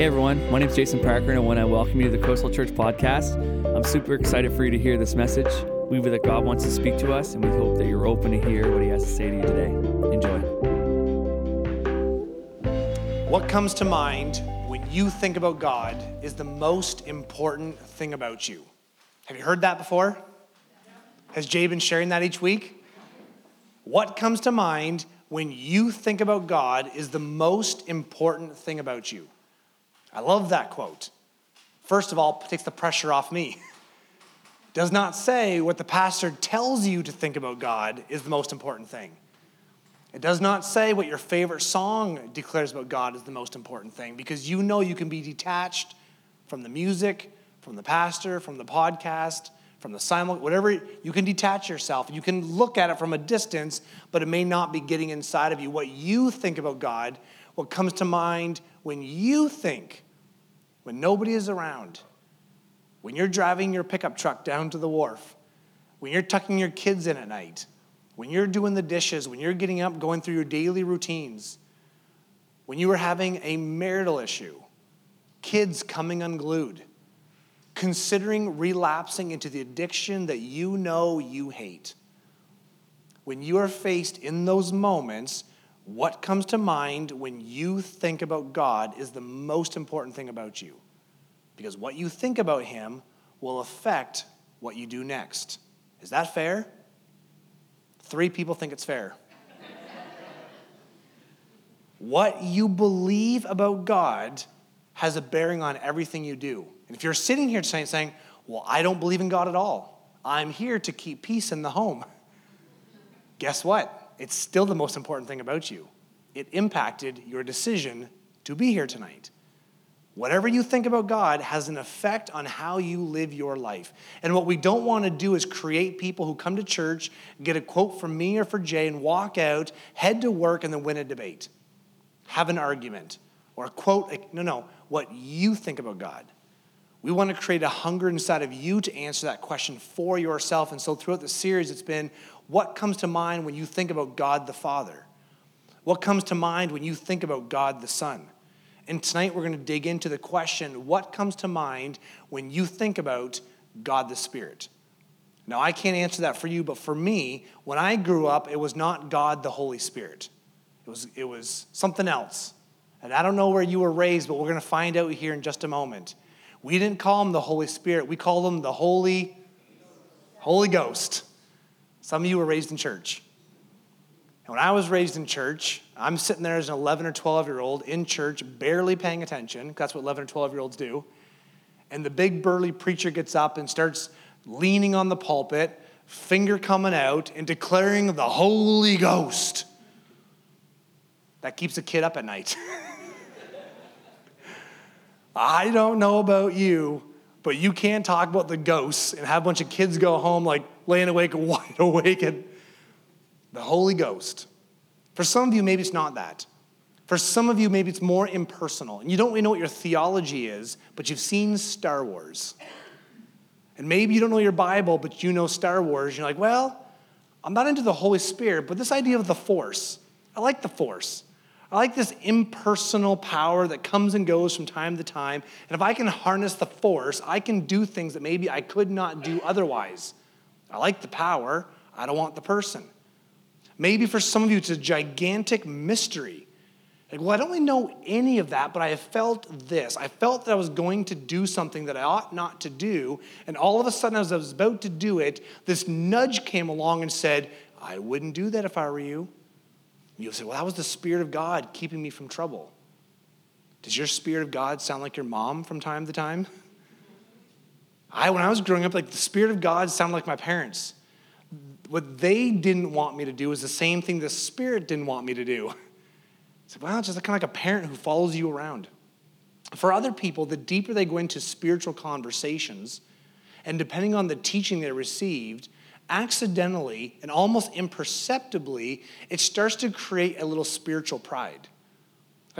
Hey everyone, my name is Jason Parker, and I want to welcome you to the Coastal Church podcast. I'm super excited for you to hear this message. We believe that God wants to speak to us, and we hope that you're open to hear what He has to say to you today. Enjoy. What comes to mind when you think about God is the most important thing about you. Have you heard that before? Has Jay been sharing that each week? What comes to mind when you think about God is the most important thing about you. I love that quote. First of all, takes the pressure off me. Does not say what the pastor tells you to think about God is the most important thing. It does not say what your favorite song declares about God is the most important thing because you know you can be detached from the music, from the pastor, from the podcast, from the simul, whatever, you can detach yourself. You can look at it from a distance, but it may not be getting inside of you. What you think about God, what comes to mind when you think, when nobody is around, when you're driving your pickup truck down to the wharf, when you're tucking your kids in at night, when you're doing the dishes, when you're getting up, going through your daily routines, when you are having a marital issue, kids coming unglued considering relapsing into the addiction that you know you hate. When you are faced in those moments, what comes to mind when you think about God is the most important thing about you. Because what you think about Him will affect what you do next. Is that fair? Three people think it's fair. what you believe about God has a bearing on everything you do. And if you're sitting here tonight saying, Well, I don't believe in God at all, I'm here to keep peace in the home, guess what? It's still the most important thing about you. It impacted your decision to be here tonight. Whatever you think about God has an effect on how you live your life. And what we don't want to do is create people who come to church, get a quote from me or for Jay, and walk out, head to work, and then win a debate, have an argument, or quote. No, no, what you think about God. We want to create a hunger inside of you to answer that question for yourself. And so throughout the series, it's been what comes to mind when you think about God the Father? What comes to mind when you think about God the Son? And tonight we're going to dig into the question what comes to mind when you think about God the Spirit? Now, I can't answer that for you, but for me, when I grew up, it was not God the Holy Spirit, it was, it was something else. And I don't know where you were raised, but we're going to find out here in just a moment. We didn't call him the Holy Spirit. We called him the Holy Holy Ghost. Some of you were raised in church. And when I was raised in church, I'm sitting there as an 11 or 12 year old in church, barely paying attention. That's what 11 or 12 year olds do. And the big burly preacher gets up and starts leaning on the pulpit, finger coming out, and declaring the Holy Ghost. That keeps a kid up at night. I don't know about you, but you can't talk about the ghosts and have a bunch of kids go home like laying awake, wide awake, and the Holy Ghost. For some of you, maybe it's not that. For some of you, maybe it's more impersonal. And you don't really know what your theology is, but you've seen Star Wars. And maybe you don't know your Bible, but you know Star Wars. You're like, well, I'm not into the Holy Spirit, but this idea of the Force, I like the Force. I like this impersonal power that comes and goes from time to time. And if I can harness the force, I can do things that maybe I could not do otherwise. I like the power, I don't want the person. Maybe for some of you, it's a gigantic mystery. Like, well, I don't really know any of that, but I have felt this. I felt that I was going to do something that I ought not to do. And all of a sudden, as I was about to do it, this nudge came along and said, I wouldn't do that if I were you. You'll say, well, that was the Spirit of God keeping me from trouble. Does your Spirit of God sound like your mom from time to time? I, when I was growing up, like the Spirit of God sounded like my parents. What they didn't want me to do is the same thing the Spirit didn't want me to do. It's like, well, it's just kind of like a parent who follows you around. For other people, the deeper they go into spiritual conversations, and depending on the teaching they received, accidentally and almost imperceptibly, it starts to create a little spiritual pride.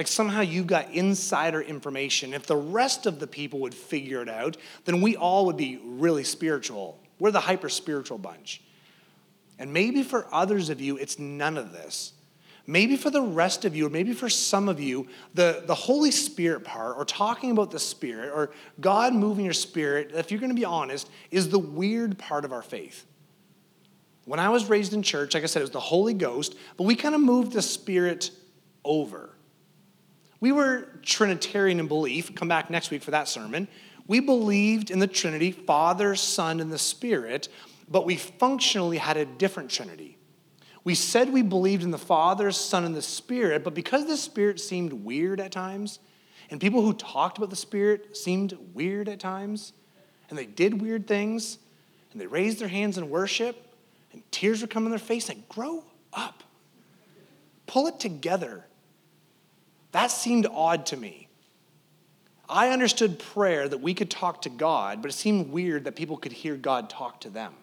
Like somehow you got insider information. If the rest of the people would figure it out, then we all would be really spiritual. We're the hyper spiritual bunch. And maybe for others of you, it's none of this. maybe for the rest of you, or maybe for some of you, the, the Holy Spirit part, or talking about the Spirit, or God moving your spirit, if you're going to be honest, is the weird part of our faith. When I was raised in church, like I said, it was the Holy Ghost, but we kind of moved the Spirit over. We were Trinitarian in belief. Come back next week for that sermon. We believed in the Trinity, Father, Son, and the Spirit, but we functionally had a different Trinity. We said we believed in the Father, Son, and the Spirit, but because the Spirit seemed weird at times, and people who talked about the Spirit seemed weird at times, and they did weird things, and they raised their hands in worship, and tears would come on their face, like, grow up. Pull it together. That seemed odd to me. I understood prayer that we could talk to God, but it seemed weird that people could hear God talk to them.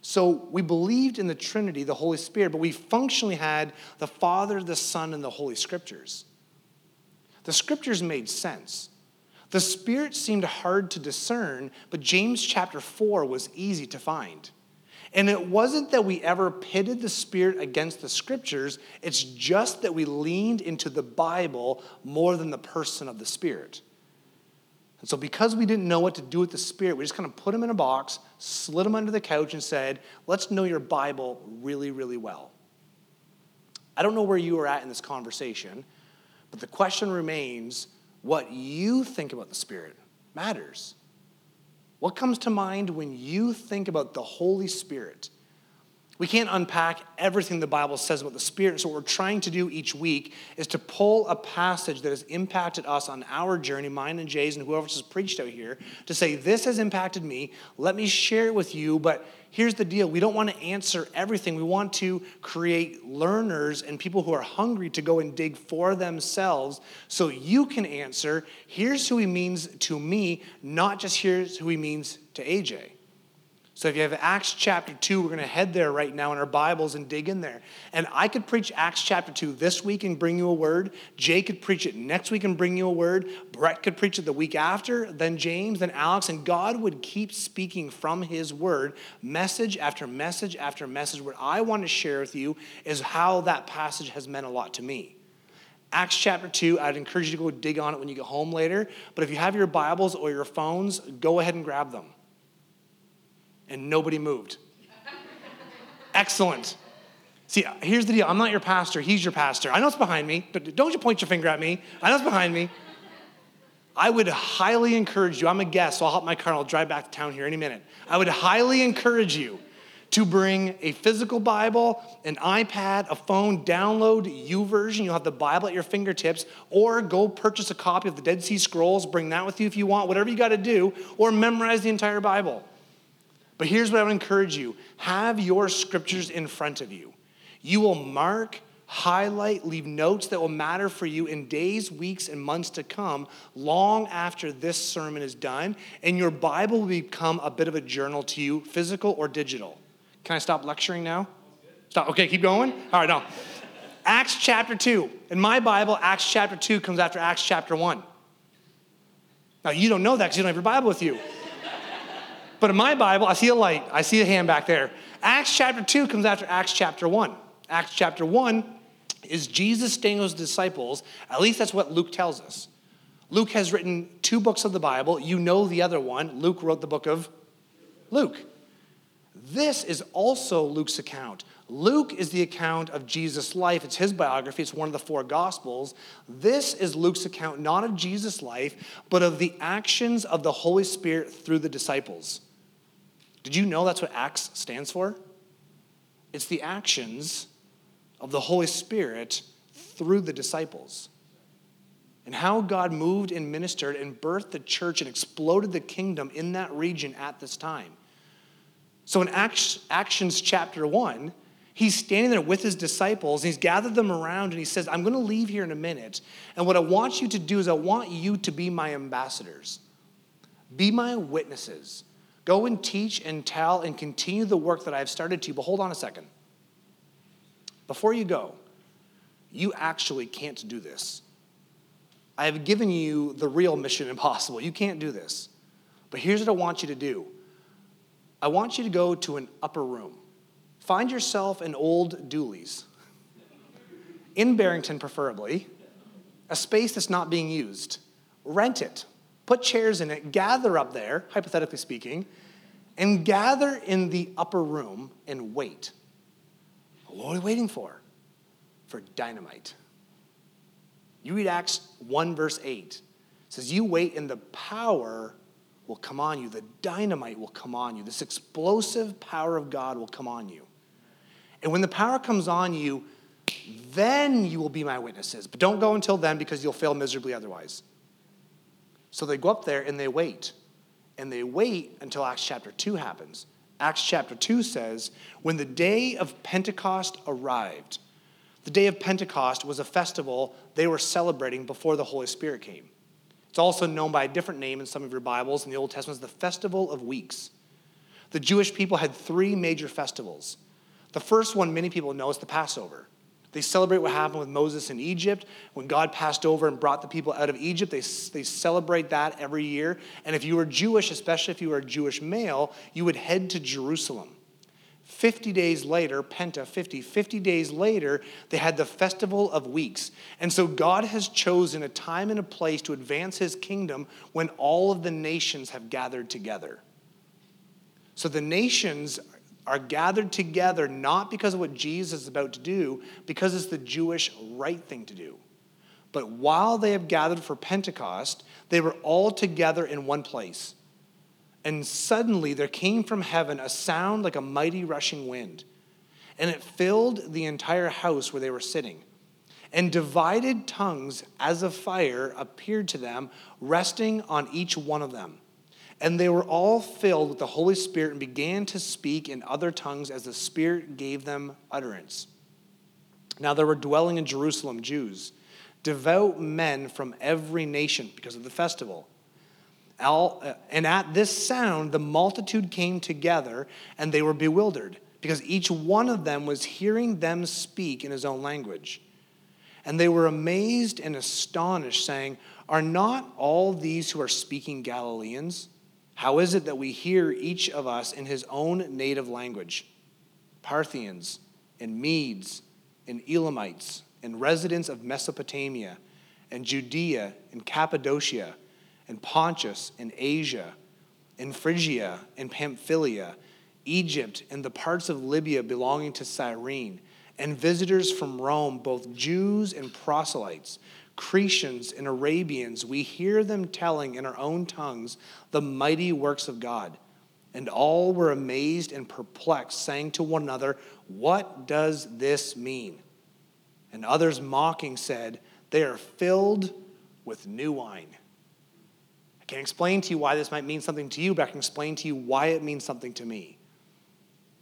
So we believed in the Trinity, the Holy Spirit, but we functionally had the Father, the Son, and the Holy Scriptures. The Scriptures made sense. The Spirit seemed hard to discern, but James chapter 4 was easy to find. And it wasn't that we ever pitted the Spirit against the Scriptures, it's just that we leaned into the Bible more than the person of the Spirit. And so, because we didn't know what to do with the Spirit, we just kind of put him in a box, slid him under the couch, and said, Let's know your Bible really, really well. I don't know where you are at in this conversation, but the question remains what you think about the Spirit matters. What comes to mind when you think about the Holy Spirit? We can't unpack everything the Bible says about the Spirit. So, what we're trying to do each week is to pull a passage that has impacted us on our journey, mine and Jay's, and whoever has preached out here, to say, This has impacted me. Let me share it with you. But here's the deal we don't want to answer everything. We want to create learners and people who are hungry to go and dig for themselves so you can answer, Here's who he means to me, not just here's who he means to AJ. So if you have Acts chapter 2, we're going to head there right now in our Bibles and dig in there. And I could preach Acts chapter 2 this week and bring you a word. Jay could preach it next week and bring you a word. Brett could preach it the week after, then James, then Alex. And God would keep speaking from his word, message after message after message. What I want to share with you is how that passage has meant a lot to me. Acts chapter 2, I'd encourage you to go dig on it when you get home later. But if you have your Bibles or your phones, go ahead and grab them and nobody moved. Excellent. See, here's the deal I'm not your pastor, he's your pastor. I know it's behind me, but don't you point your finger at me. I know it's behind me. I would highly encourage you. I'm a guest, so I'll hop my car and I'll drive back to town here any minute. I would highly encourage you to bring a physical Bible, an iPad, a phone, download U YouVersion. You'll have the Bible at your fingertips, or go purchase a copy of the Dead Sea Scrolls. Bring that with you if you want, whatever you got to do, or memorize the entire Bible. But here's what I would encourage you have your scriptures in front of you. You will mark, highlight, leave notes that will matter for you in days, weeks, and months to come, long after this sermon is done. And your Bible will become a bit of a journal to you, physical or digital. Can I stop lecturing now? Stop. Okay, keep going. All right, no. Acts chapter 2. In my Bible, Acts chapter 2 comes after Acts chapter 1. Now, you don't know that because you don't have your Bible with you. But in my Bible, I see a light. I see a hand back there. Acts chapter 2 comes after Acts chapter 1. Acts chapter 1 is Jesus staying with his disciples. At least that's what Luke tells us. Luke has written two books of the Bible. You know the other one. Luke wrote the book of Luke. This is also Luke's account. Luke is the account of Jesus' life. It's his biography, it's one of the four gospels. This is Luke's account not of Jesus' life, but of the actions of the Holy Spirit through the disciples. Did you know that's what Acts stands for? It's the actions of the Holy Spirit through the disciples. And how God moved and ministered and birthed the church and exploded the kingdom in that region at this time. So in Acts, Actions chapter 1, he's standing there with his disciples and he's gathered them around and he says, I'm going to leave here in a minute. And what I want you to do is I want you to be my ambassadors, be my witnesses. Go and teach and tell and continue the work that I have started to you. But hold on a second. Before you go, you actually can't do this. I have given you the real mission impossible. You can't do this. But here's what I want you to do I want you to go to an upper room. Find yourself an old Dooly's. in Barrington preferably, a space that's not being used. Rent it, put chairs in it, gather up there, hypothetically speaking, and gather in the upper room and wait. What are we waiting for? For dynamite. You read Acts 1, verse 8. It says, You wait, and the power will come on you. The dynamite will come on you. This explosive power of God will come on you. And when the power comes on you, then you will be my witnesses. But don't go until then because you'll fail miserably otherwise. So they go up there and they wait. And they wait until Acts chapter 2 happens. Acts chapter 2 says, When the day of Pentecost arrived, the day of Pentecost was a festival they were celebrating before the Holy Spirit came. It's also known by a different name in some of your Bibles in the Old Testament as the Festival of Weeks. The Jewish people had three major festivals. The first one many people know is the Passover. They celebrate what happened with Moses in Egypt. When God passed over and brought the people out of Egypt, they, they celebrate that every year. And if you were Jewish, especially if you were a Jewish male, you would head to Jerusalem. 50 days later, Penta, 50, 50 days later, they had the Festival of Weeks. And so God has chosen a time and a place to advance his kingdom when all of the nations have gathered together. So the nations are gathered together not because of what Jesus is about to do, because it's the Jewish right thing to do. But while they have gathered for Pentecost, they were all together in one place. And suddenly there came from heaven a sound like a mighty rushing wind, and it filled the entire house where they were sitting. And divided tongues as of fire appeared to them, resting on each one of them. And they were all filled with the Holy Spirit and began to speak in other tongues as the Spirit gave them utterance. Now there were dwelling in Jerusalem Jews, devout men from every nation because of the festival. Uh, and at this sound, the multitude came together and they were bewildered because each one of them was hearing them speak in his own language. And they were amazed and astonished, saying, Are not all these who are speaking Galileans? How is it that we hear each of us in his own native language? Parthians and Medes and Elamites and residents of Mesopotamia and Judea and Cappadocia and Pontus and Asia and Phrygia and Pamphylia, Egypt and the parts of Libya belonging to Cyrene, and visitors from Rome, both Jews and proselytes Cretians and Arabians, we hear them telling in our own tongues the mighty works of God. And all were amazed and perplexed, saying to one another, What does this mean? And others mocking said, They are filled with new wine. I can't explain to you why this might mean something to you, but I can explain to you why it means something to me.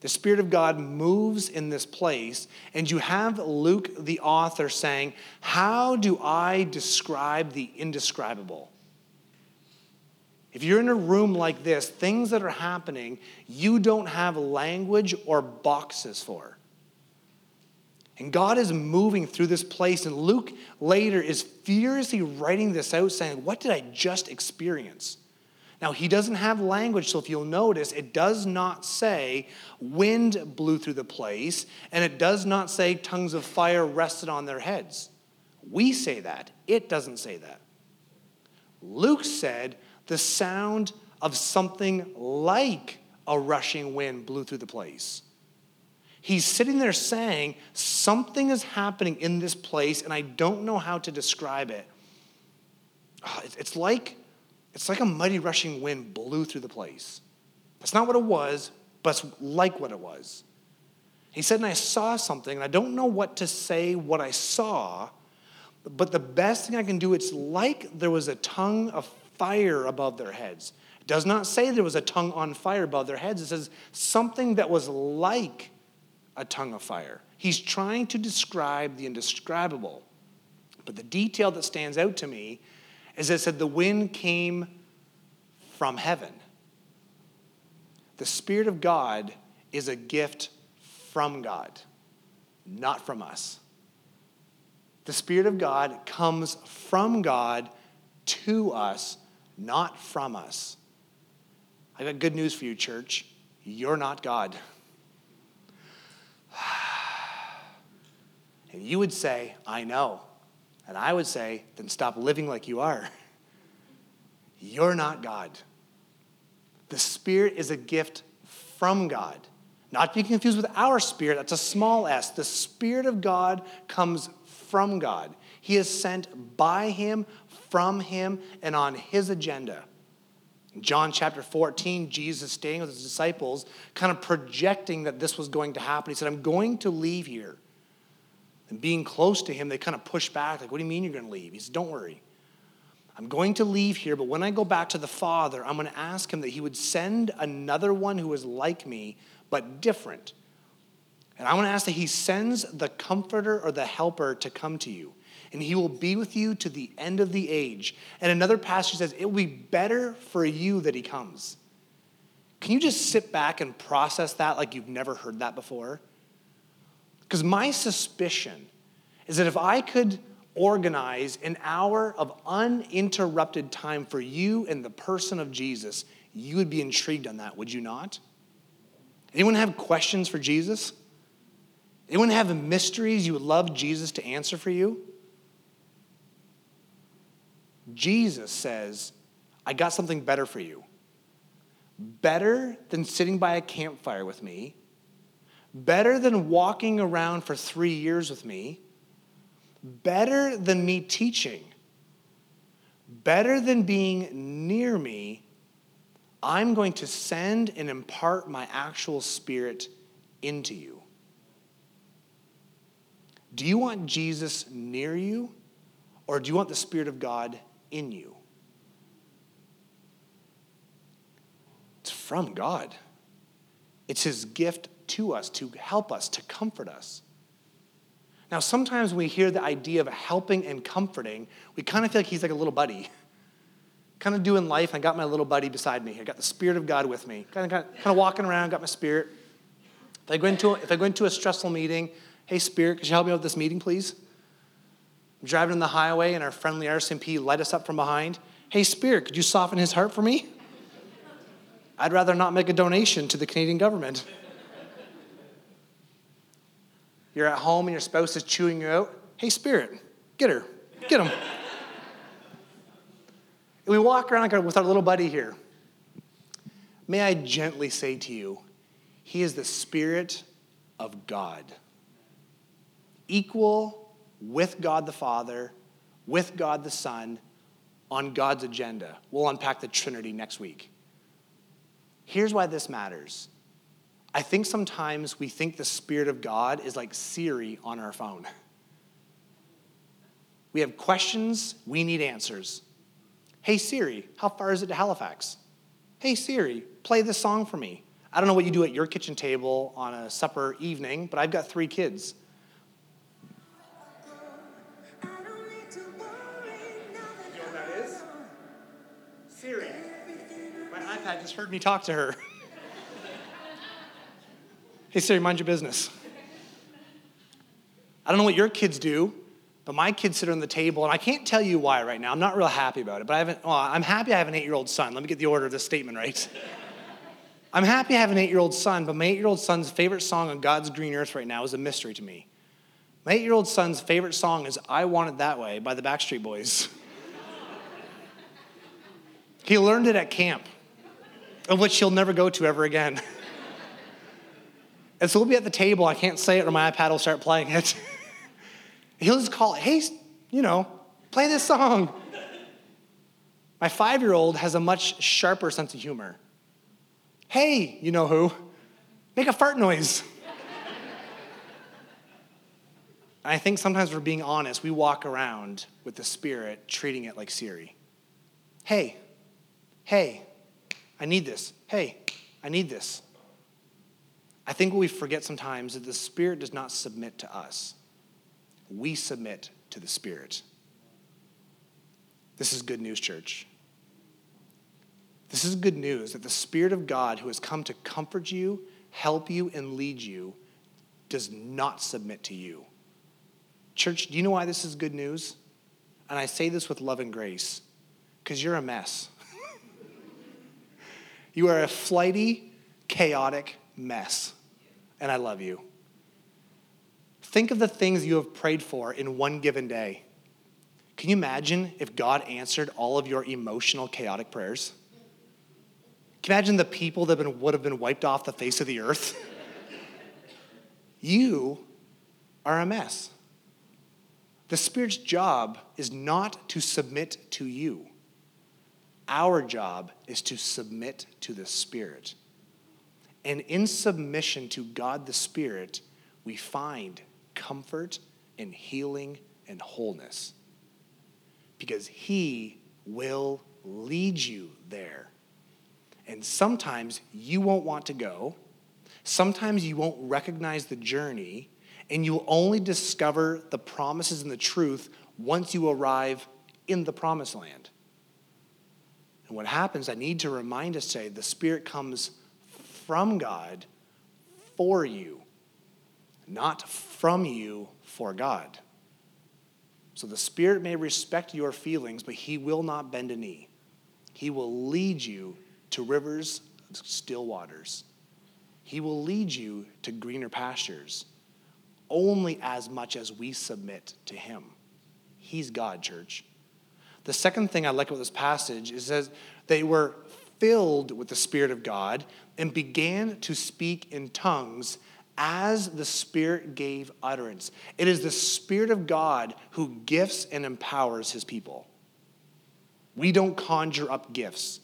The Spirit of God moves in this place, and you have Luke, the author, saying, How do I describe the indescribable? If you're in a room like this, things that are happening, you don't have language or boxes for. And God is moving through this place, and Luke later is furiously writing this out, saying, What did I just experience? Now, he doesn't have language, so if you'll notice, it does not say wind blew through the place, and it does not say tongues of fire rested on their heads. We say that, it doesn't say that. Luke said the sound of something like a rushing wind blew through the place. He's sitting there saying, Something is happening in this place, and I don't know how to describe it. Ah, it's like it's like a mighty rushing wind blew through the place. That's not what it was, but it's like what it was. He said, and I saw something, and I don't know what to say what I saw, but the best thing I can do, it's like there was a tongue of fire above their heads. It does not say there was a tongue on fire above their heads. It says something that was like a tongue of fire. He's trying to describe the indescribable. But the detail that stands out to me is it said the wind came from heaven. The Spirit of God is a gift from God, not from us. The Spirit of God comes from God to us, not from us. I got good news for you, church. You're not God. And you would say, I know. And I would say, then stop living like you are. You're not God. The Spirit is a gift from God. Not to be confused with our spirit, that's a small s. The Spirit of God comes from God. He is sent by Him, from Him, and on His agenda. In John chapter 14, Jesus staying with his disciples, kind of projecting that this was going to happen. He said, I'm going to leave here. And being close to him, they kind of push back, like, What do you mean you're going to leave? He said, Don't worry. I'm going to leave here, but when I go back to the Father, I'm going to ask him that he would send another one who is like me, but different. And I want to ask that he sends the comforter or the helper to come to you. And he will be with you to the end of the age. And another passage says, It will be better for you that he comes. Can you just sit back and process that like you've never heard that before? Because my suspicion is that if I could organize an hour of uninterrupted time for you and the person of Jesus, you would be intrigued on that, would you not? Anyone have questions for Jesus? Anyone have mysteries you would love Jesus to answer for you? Jesus says, I got something better for you. Better than sitting by a campfire with me, better than walking around for three years with me, better than me teaching, better than being near me, I'm going to send and impart my actual spirit into you. Do you want Jesus near you, or do you want the Spirit of God in you? It's from God. It's His gift to us to help us, to comfort us. Now, sometimes when we hear the idea of helping and comforting, we kind of feel like He's like a little buddy kind of doing life. I got my little buddy beside me. I got the Spirit of God with me. Kind of, kind of, kind of walking around, got my Spirit. If I, go into a, if I go into a stressful meeting, hey, Spirit, could you help me with this meeting, please? I'm driving on the highway, and our friendly RCMP light us up from behind. Hey, Spirit, could you soften his heart for me? I'd rather not make a donation to the Canadian government. You're at home and your spouse is chewing you out. Hey, Spirit, get her, get him. We walk around with our little buddy here. May I gently say to you, he is the Spirit of God, equal with God the Father, with God the Son, on God's agenda. We'll unpack the Trinity next week. Here's why this matters. I think sometimes we think the Spirit of God is like Siri on our phone. We have questions, we need answers. Hey Siri, how far is it to Halifax? Hey Siri, play this song for me. I don't know what you do at your kitchen table on a supper evening, but I've got three kids. You know what that is? Siri. My iPad just heard me talk to her. hey Siri, mind your business. I don't know what your kids do, but my kids sit on the table, and I can't tell you why right now. I'm not real happy about it, but I haven't, well, I'm happy I have an eight year old son. Let me get the order of this statement right. I'm happy I have an eight year old son, but my eight year old son's favorite song on God's green earth right now is a mystery to me. My eight year old son's favorite song is I Want It That Way by the Backstreet Boys. he learned it at camp, of which he'll never go to ever again. and so we'll be at the table. I can't say it, or my iPad will start playing it. He'll just call, it, hey, you know, play this song. My five year old has a much sharper sense of humor. Hey, you know who? Make a fart noise. I think sometimes we're being honest. We walk around with the Spirit treating it like Siri. Hey, hey, I need this. Hey, I need this. I think what we forget sometimes is that the Spirit does not submit to us we submit to the Spirit. This is good news, church. This is good news that the Spirit of God, who has come to comfort you, help you, and lead you, does not submit to you. Church, do you know why this is good news? And I say this with love and grace because you're a mess. you are a flighty, chaotic mess, and I love you. Think of the things you have prayed for in one given day. Can you imagine if God answered all of your emotional, chaotic prayers? Can you imagine the people that been, would have been wiped off the face of the earth? you are a mess. The Spirit's job is not to submit to you. Our job is to submit to the Spirit. And in submission to God the Spirit, we find comfort and healing and wholeness. Because He will lead you there. And sometimes you won't want to go. Sometimes you won't recognize the journey, and you'll only discover the promises and the truth once you arrive in the promised land. And what happens, I need to remind us today the Spirit comes from God for you, not from you for God. So the Spirit may respect your feelings, but He will not bend a knee. He will lead you to rivers still waters. He will lead you to greener pastures only as much as we submit to Him. He's God, church. The second thing I like about this passage is that they were filled with the Spirit of God and began to speak in tongues as the Spirit gave utterance. It is the Spirit of God who gifts and empowers His people. We don't conjure up gifts.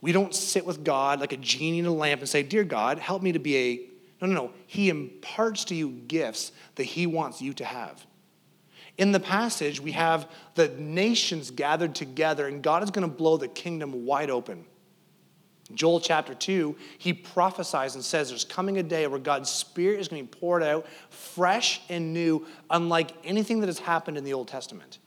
We don't sit with God like a genie in a lamp and say, Dear God, help me to be a. No, no, no. He imparts to you gifts that He wants you to have. In the passage, we have the nations gathered together, and God is going to blow the kingdom wide open. Joel chapter 2, he prophesies and says there's coming a day where God's Spirit is going to be poured out fresh and new, unlike anything that has happened in the Old Testament.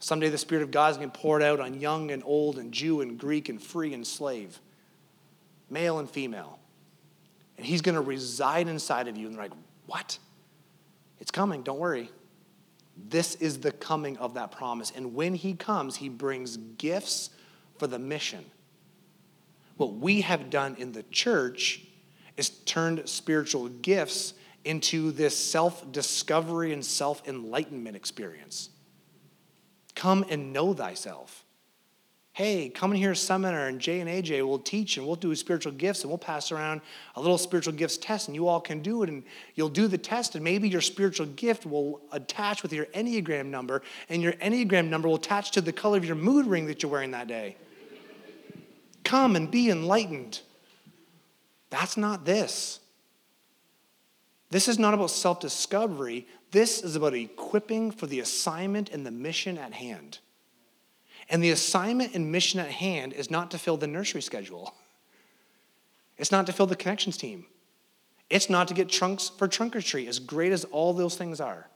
Someday the Spirit of God is going to be poured out on young and old and Jew and Greek and free and slave, male and female. And He's going to reside inside of you. And they're like, what? It's coming, don't worry. This is the coming of that promise. And when He comes, He brings gifts for the mission. What we have done in the church is turned spiritual gifts into this self discovery and self enlightenment experience. Come and know thyself. Hey, come and hear a seminar, and Jay and AJ will teach, and we'll do spiritual gifts, and we'll pass around a little spiritual gifts test, and you all can do it, and you'll do the test, and maybe your spiritual gift will attach with your Enneagram number, and your Enneagram number will attach to the color of your mood ring that you're wearing that day. Come and be enlightened. That's not this. This is not about self discovery. This is about equipping for the assignment and the mission at hand. And the assignment and mission at hand is not to fill the nursery schedule, it's not to fill the connections team, it's not to get trunks for trunk or treat, as great as all those things are.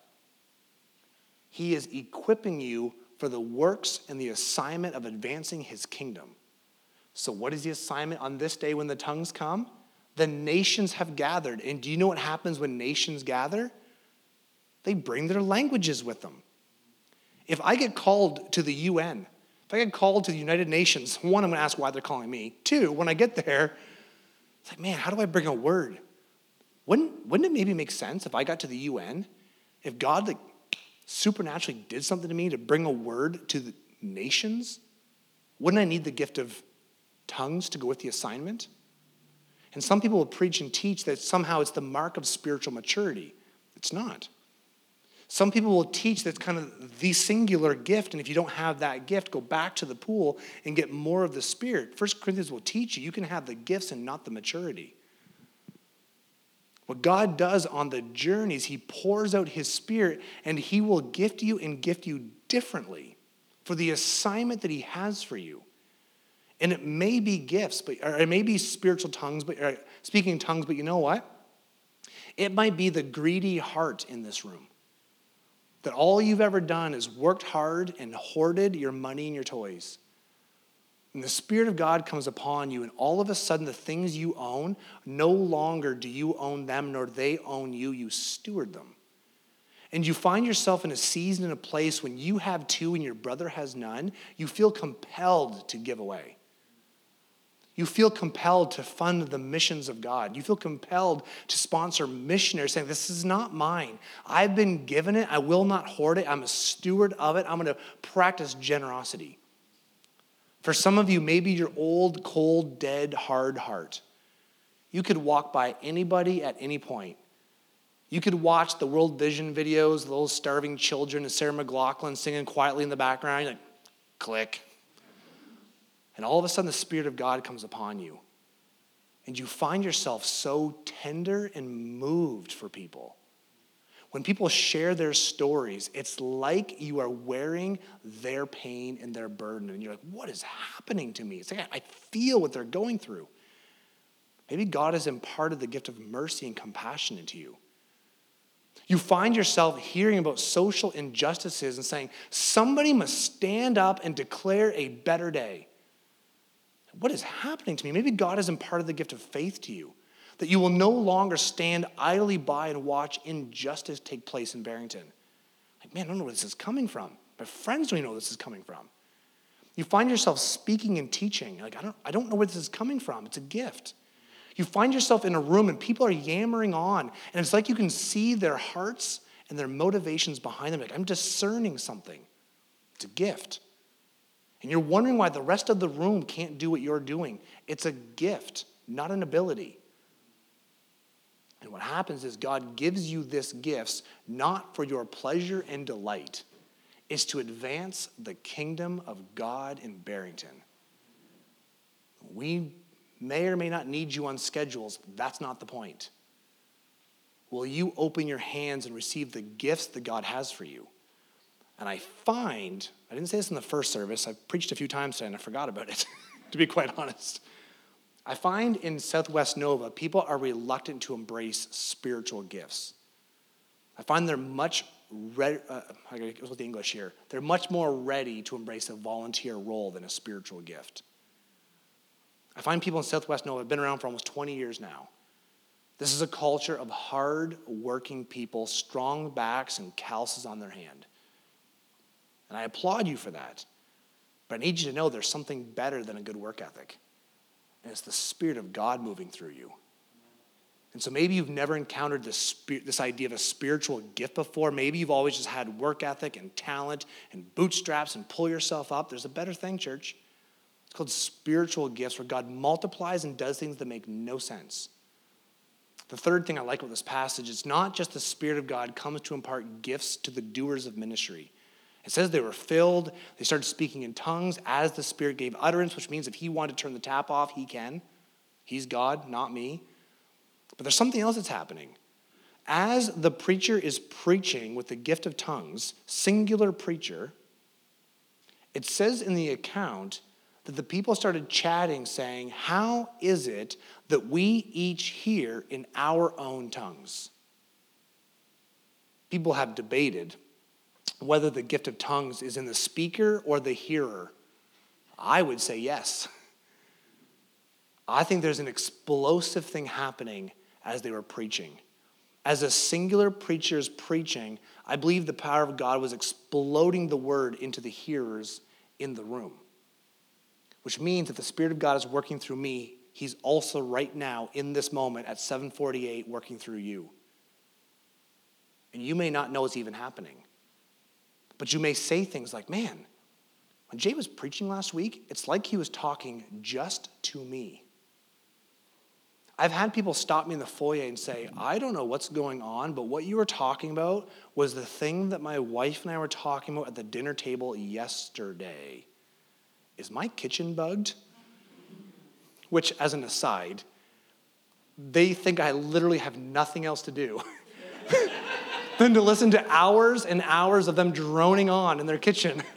He is equipping you for the works and the assignment of advancing his kingdom. So, what is the assignment on this day when the tongues come? The nations have gathered. And do you know what happens when nations gather? They bring their languages with them. If I get called to the UN, if I get called to the United Nations, one, I'm going to ask why they're calling me. Two, when I get there, it's like, man, how do I bring a word? Wouldn't, wouldn't it maybe make sense if I got to the UN, if God like supernaturally did something to me to bring a word to the nations? Wouldn't I need the gift of tongues to go with the assignment? And some people will preach and teach that somehow it's the mark of spiritual maturity. It's not. Some people will teach that's kind of the singular gift, and if you don't have that gift, go back to the pool and get more of the Spirit. First Corinthians will teach you you can have the gifts and not the maturity. What God does on the journeys, He pours out His Spirit, and He will gift you and gift you differently for the assignment that He has for you. And it may be gifts, but or it may be spiritual tongues, but speaking tongues, but you know what? It might be the greedy heart in this room that all you've ever done is worked hard and hoarded your money and your toys. And the Spirit of God comes upon you, and all of a sudden, the things you own, no longer do you own them, nor they own you. You steward them. And you find yourself in a season, in a place when you have two and your brother has none, you feel compelled to give away. You feel compelled to fund the missions of God. You feel compelled to sponsor missionaries saying, This is not mine. I've been given it. I will not hoard it. I'm a steward of it. I'm going to practice generosity. For some of you, maybe your old, cold, dead, hard heart. You could walk by anybody at any point. You could watch the World Vision videos, the little starving children and Sarah McLachlan singing quietly in the background. You're like, click, and all of a sudden, the Spirit of God comes upon you. And you find yourself so tender and moved for people. When people share their stories, it's like you are wearing their pain and their burden. And you're like, what is happening to me? It's like I feel what they're going through. Maybe God has imparted the gift of mercy and compassion into you. You find yourself hearing about social injustices and saying, somebody must stand up and declare a better day. What is happening to me? Maybe God has imparted the gift of faith to you, that you will no longer stand idly by and watch injustice take place in Barrington. Like, man, I don't know where this is coming from. My friends don't even know where this is coming from. You find yourself speaking and teaching. Like, I don't, I don't know where this is coming from. It's a gift. You find yourself in a room and people are yammering on, and it's like you can see their hearts and their motivations behind them. Like, I'm discerning something. It's a gift. And you're wondering why the rest of the room can't do what you're doing. It's a gift, not an ability. And what happens is God gives you this gifts not for your pleasure and delight, is to advance the kingdom of God in Barrington. We may or may not need you on schedules. That's not the point. Will you open your hands and receive the gifts that God has for you? And I find, I didn't say this in the first service, I've preached a few times today and I forgot about it, to be quite honest. I find in Southwest Nova, people are reluctant to embrace spiritual gifts. I find they're much ready, uh, I goes with the English here, they're much more ready to embrace a volunteer role than a spiritual gift. I find people in Southwest Nova have been around for almost 20 years now. This is a culture of hard working people, strong backs and calluses on their hand. And I applaud you for that. But I need you to know there's something better than a good work ethic. And it's the Spirit of God moving through you. And so maybe you've never encountered this, this idea of a spiritual gift before. Maybe you've always just had work ethic and talent and bootstraps and pull yourself up. There's a better thing, church. It's called spiritual gifts, where God multiplies and does things that make no sense. The third thing I like about this passage is not just the Spirit of God comes to impart gifts to the doers of ministry. It says they were filled. They started speaking in tongues as the Spirit gave utterance, which means if He wanted to turn the tap off, He can. He's God, not me. But there's something else that's happening. As the preacher is preaching with the gift of tongues, singular preacher, it says in the account that the people started chatting, saying, How is it that we each hear in our own tongues? People have debated whether the gift of tongues is in the speaker or the hearer? I would say yes. I think there's an explosive thing happening as they were preaching. As a singular preacher is preaching, I believe the power of God was exploding the word into the hearers in the room. Which means that the Spirit of God is working through me. He's also right now in this moment at 748 working through you. And you may not know it's even happening. But you may say things like, man, when Jay was preaching last week, it's like he was talking just to me. I've had people stop me in the foyer and say, I don't know what's going on, but what you were talking about was the thing that my wife and I were talking about at the dinner table yesterday. Is my kitchen bugged? Which, as an aside, they think I literally have nothing else to do. than to listen to hours and hours of them droning on in their kitchen.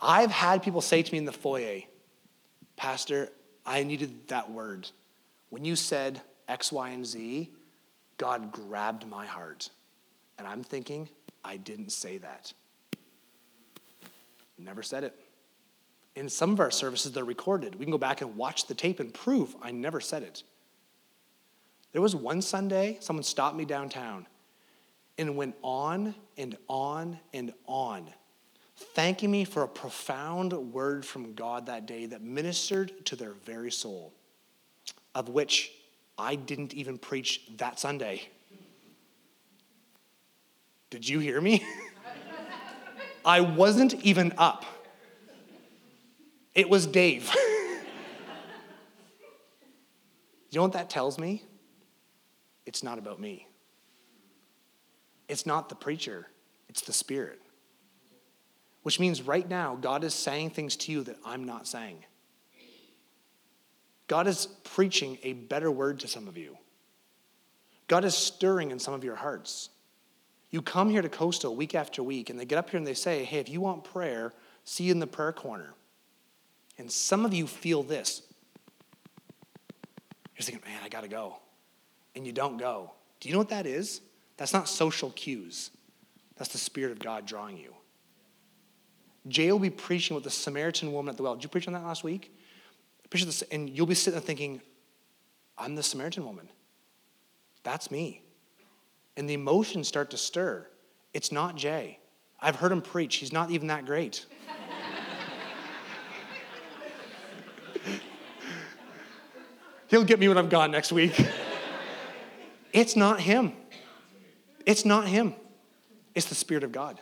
I've had people say to me in the foyer, Pastor, I needed that word. When you said X, Y, and Z, God grabbed my heart. And I'm thinking, I didn't say that. Never said it. In some of our services, they're recorded. We can go back and watch the tape and prove I never said it. There was one Sunday, someone stopped me downtown and went on and on and on, thanking me for a profound word from God that day that ministered to their very soul, of which I didn't even preach that Sunday. Did you hear me? I wasn't even up. It was Dave. you know what that tells me? It's not about me. It's not the preacher, it's the Spirit. Which means right now, God is saying things to you that I'm not saying. God is preaching a better word to some of you. God is stirring in some of your hearts. You come here to Coastal week after week, and they get up here and they say, Hey, if you want prayer, see you in the prayer corner. And some of you feel this. You're thinking, Man, I got to go. And you don't go. Do you know what that is? That's not social cues, that's the Spirit of God drawing you. Jay will be preaching with the Samaritan woman at the well. Did you preach on that last week? And you'll be sitting there thinking, I'm the Samaritan woman. That's me. And the emotions start to stir. It's not Jay. I've heard him preach. He's not even that great. He'll get me when I'm gone next week. it's not him. It's not him. It's the Spirit of God.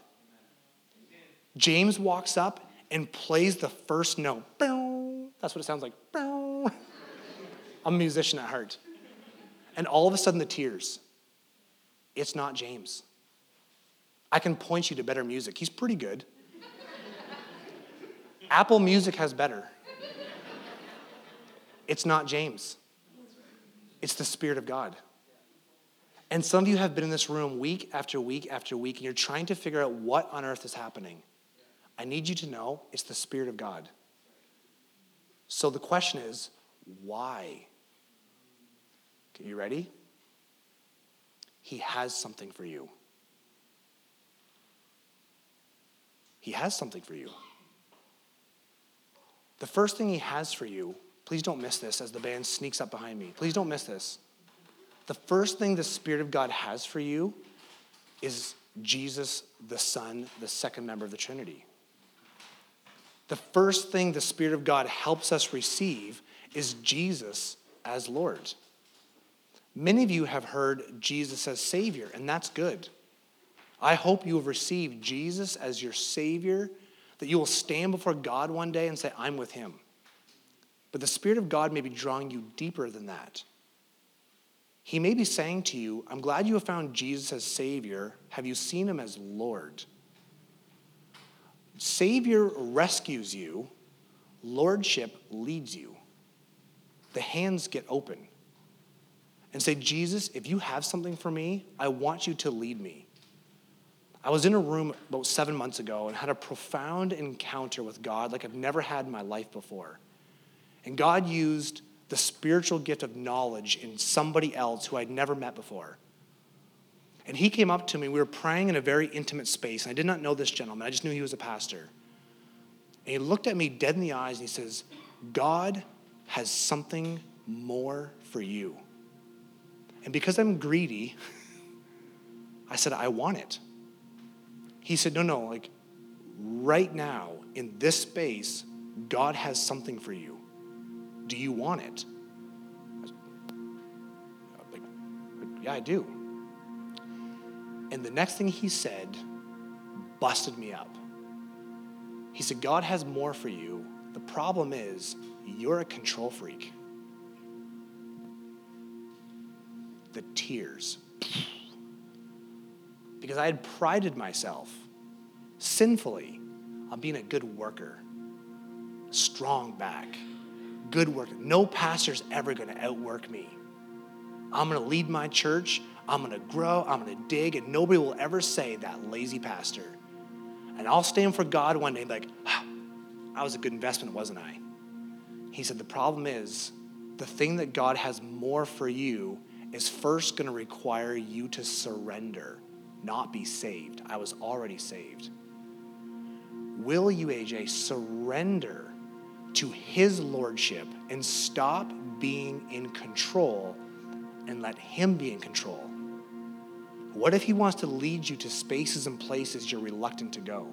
James walks up and plays the first note. That's what it sounds like. I'm a musician at heart. And all of a sudden, the tears. It's not James. I can point you to better music. He's pretty good. Apple Music has better. It's not James, it's the Spirit of God. And some of you have been in this room week after week after week, and you're trying to figure out what on earth is happening. I need you to know it's the Spirit of God. So the question is, why? Okay, you ready? He has something for you. He has something for you. The first thing he has for you, please don't miss this as the band sneaks up behind me. Please don't miss this. The first thing the Spirit of God has for you is Jesus, the Son, the second member of the Trinity the first thing the Spirit of God helps us receive is Jesus as Lord. Many of you have heard Jesus as Savior, and that's good. I hope you have received Jesus as your Savior, that you will stand before God one day and say, I'm with Him. But the Spirit of God may be drawing you deeper than that. He may be saying to you, I'm glad you have found Jesus as Savior. Have you seen Him as Lord? Savior rescues you, Lordship leads you. The hands get open and say, Jesus, if you have something for me, I want you to lead me. I was in a room about seven months ago and had a profound encounter with God like I've never had in my life before. And God used the spiritual gift of knowledge in somebody else who I'd never met before. And he came up to me. We were praying in a very intimate space. And I did not know this gentleman, I just knew he was a pastor. And he looked at me dead in the eyes and he says, God has something more for you. And because I'm greedy, I said, I want it. He said, No, no, like right now in this space, God has something for you. Do you want it? Like, yeah, I do. And the next thing he said busted me up. He said, God has more for you. The problem is, you're a control freak. The tears. Because I had prided myself sinfully on being a good worker, strong back, good work. No pastor's ever going to outwork me. I'm going to lead my church. I'm going to grow, I'm going to dig, and nobody will ever say that lazy pastor. And I'll stand for God one day like, ah, I was a good investment, wasn't I? He said, The problem is, the thing that God has more for you is first going to require you to surrender, not be saved. I was already saved. Will you, AJ, surrender to his lordship and stop being in control and let him be in control? What if He wants to lead you to spaces and places you're reluctant to go?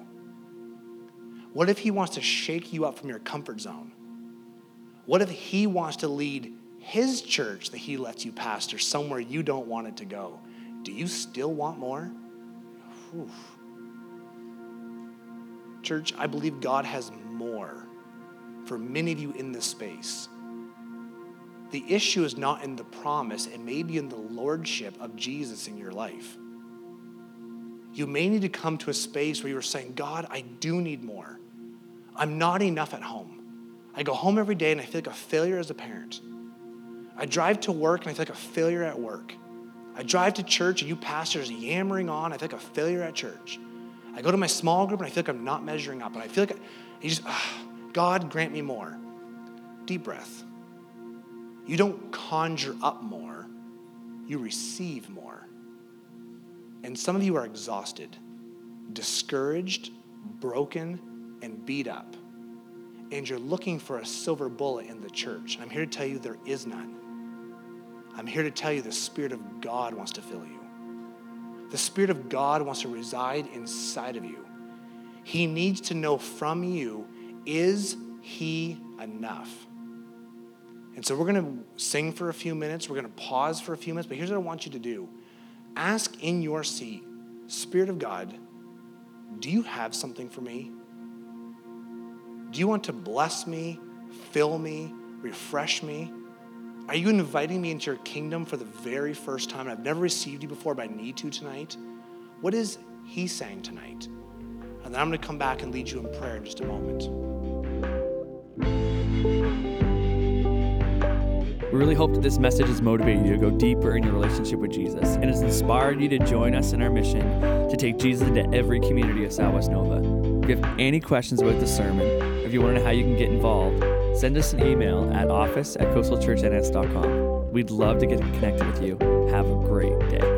What if He wants to shake you up from your comfort zone? What if He wants to lead His church that He lets you pastor somewhere you don't want it to go? Do you still want more? Church, I believe God has more for many of you in this space. The issue is not in the promise, it may be in the lordship of Jesus in your life. You may need to come to a space where you're saying, God, I do need more. I'm not enough at home. I go home every day and I feel like a failure as a parent. I drive to work and I feel like a failure at work. I drive to church and you pastors yammering on, I feel like a failure at church. I go to my small group and I feel like I'm not measuring up. And I feel like you just, ah, God, grant me more. Deep breath. You don't conjure up more, you receive more. And some of you are exhausted, discouraged, broken, and beat up. And you're looking for a silver bullet in the church. I'm here to tell you there is none. I'm here to tell you the Spirit of God wants to fill you. The Spirit of God wants to reside inside of you. He needs to know from you is He enough? And so we're going to sing for a few minutes. We're going to pause for a few minutes. But here's what I want you to do ask in your seat, Spirit of God, do you have something for me? Do you want to bless me, fill me, refresh me? Are you inviting me into your kingdom for the very first time? I've never received you before, but I need to tonight. What is He saying tonight? And then I'm going to come back and lead you in prayer in just a moment. We really hope that this message has motivated you to go deeper in your relationship with Jesus and has inspired you to join us in our mission to take Jesus into every community of Southwest Nova. If you have any questions about the sermon, if you want to know how you can get involved, send us an email at office at coastalchurchns.com. We'd love to get connected with you. Have a great day.